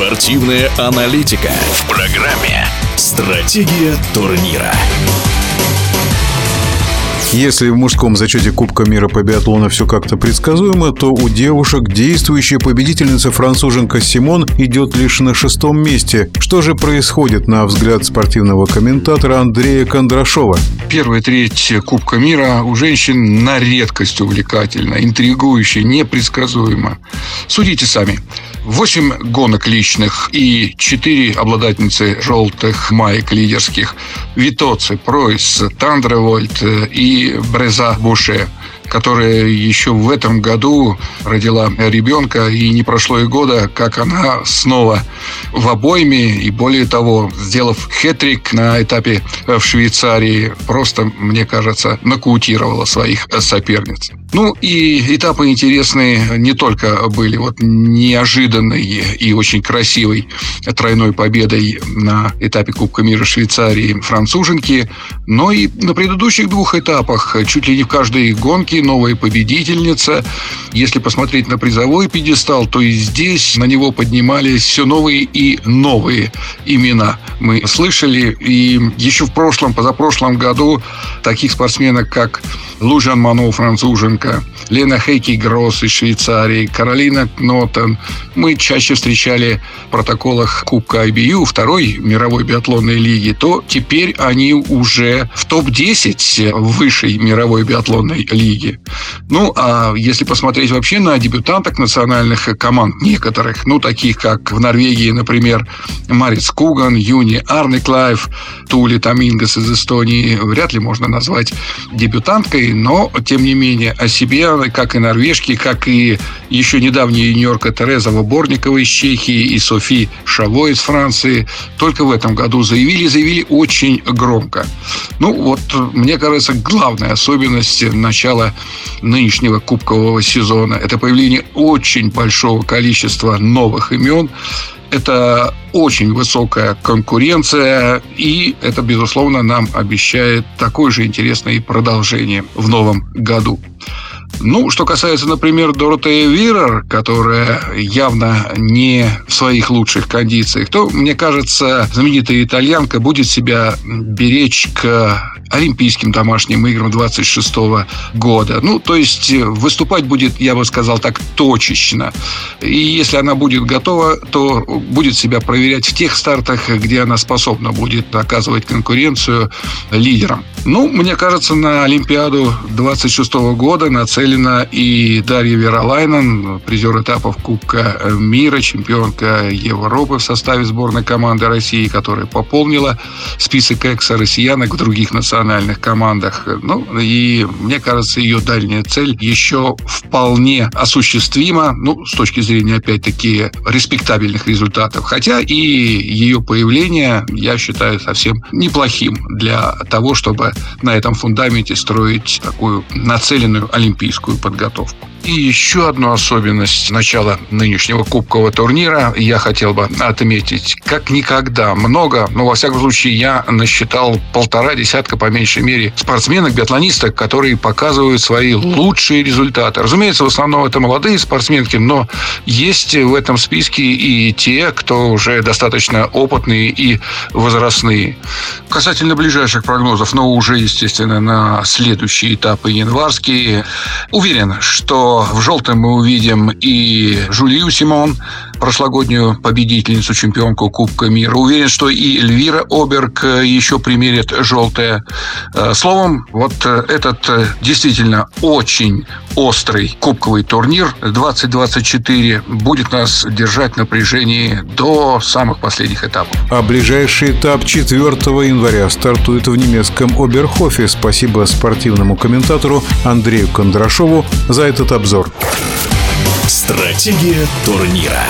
Спортивная аналитика в программе «Стратегия турнира». Если в мужском зачете Кубка мира по биатлону все как-то предсказуемо, то у девушек действующая победительница француженка Симон идет лишь на шестом месте. Что же происходит, на взгляд спортивного комментатора Андрея Кондрашова? Первая треть Кубка мира у женщин на редкость увлекательна, интригующая, непредсказуема. Судите сами. Восемь гонок личных и четыре обладательницы желтых маек лидерских. Витоци, Пройс, Тандревольт и Бреза Буше которая еще в этом году родила ребенка, и не прошло и года, как она снова в обойме, и более того, сделав хетрик на этапе в Швейцарии, просто, мне кажется, нокаутировала своих соперниц. Ну и этапы интересные не только были вот неожиданной и очень красивой тройной победой на этапе Кубка мира Швейцарии француженки, но и на предыдущих двух этапах чуть ли не в каждой гонке новая победительница. Если посмотреть на призовой пьедестал, то и здесь на него поднимались все новые и новые имена. Мы слышали, и еще в прошлом, позапрошлом году таких спортсменок, как Лужан Мано, француженка, Лена Хейки Гросс из Швейцарии, Каролина Кнотон. Мы чаще встречали в протоколах Кубка IBU, второй мировой биатлонной лиги, то теперь они уже в топ-10 высшей мировой биатлонной лиги. Ну, а если посмотреть вообще на дебютанток национальных команд некоторых, ну, таких как в Норвегии, например, Марис Куган, Юни Арнеклаев, Тули Тамингас из Эстонии, вряд ли можно назвать дебютанткой, но, тем не менее, о себе как и норвежки, как и еще недавняя юниорка Тереза Воборникова из Чехии и Софи Шаво из Франции только в этом году заявили, заявили очень громко. Ну, вот, мне кажется, главная особенность начала нынешнего кубкового сезона – это появление очень большого количества новых имен, это очень высокая конкуренция, и это, безусловно, нам обещает такое же интересное продолжение в новом году. Ну, что касается, например, Доротея Вирер, которая явно не в своих лучших кондициях, то, мне кажется, знаменитая итальянка будет себя беречь к Олимпийским домашним играм 26 года. Ну, то есть э, выступать будет, я бы сказал так, точечно. И если она будет готова, то будет себя проверять в тех стартах, где она способна будет оказывать конкуренцию лидерам. Ну, мне кажется, на Олимпиаду 26 года нацелена и Дарья Веролайнен, призер этапов Кубка мира, чемпионка Европы в составе сборной команды России, которая пополнила список экс-россиянок в других национальных командах. Ну, и мне кажется, ее дальняя цель еще вполне осуществима, ну, с точки зрения, опять-таки, респектабельных результатов. Хотя и ее появление, я считаю, совсем неплохим для того, чтобы на этом фундаменте строить такую нацеленную олимпийскую подготовку. И еще одну особенность начала нынешнего кубкового турнира я хотел бы отметить. Как никогда много, ну, во всяком случае, я насчитал полтора десятка, по меньшей мере, спортсменок, биатлонисток, которые показывают свои лучшие результаты. Разумеется, в основном это молодые спортсменки, но есть в этом списке и те, кто уже достаточно опытные и возрастные. Касательно ближайших прогнозов, но уже, естественно, на следующие этапы январские, уверен, что в желтом мы увидим и Жулию Симон, прошлогоднюю победительницу, чемпионку Кубка мира. Уверен, что и Эльвира Оберг еще примерит желтое. Э, словом, вот э, этот э, действительно очень острый кубковый турнир 2024 будет нас держать в напряжении до самых последних этапов. А ближайший этап 4 января стартует в немецком Оберхофе. Спасибо спортивному комментатору Андрею Кондрашову за этот обзор. Стратегия турнира.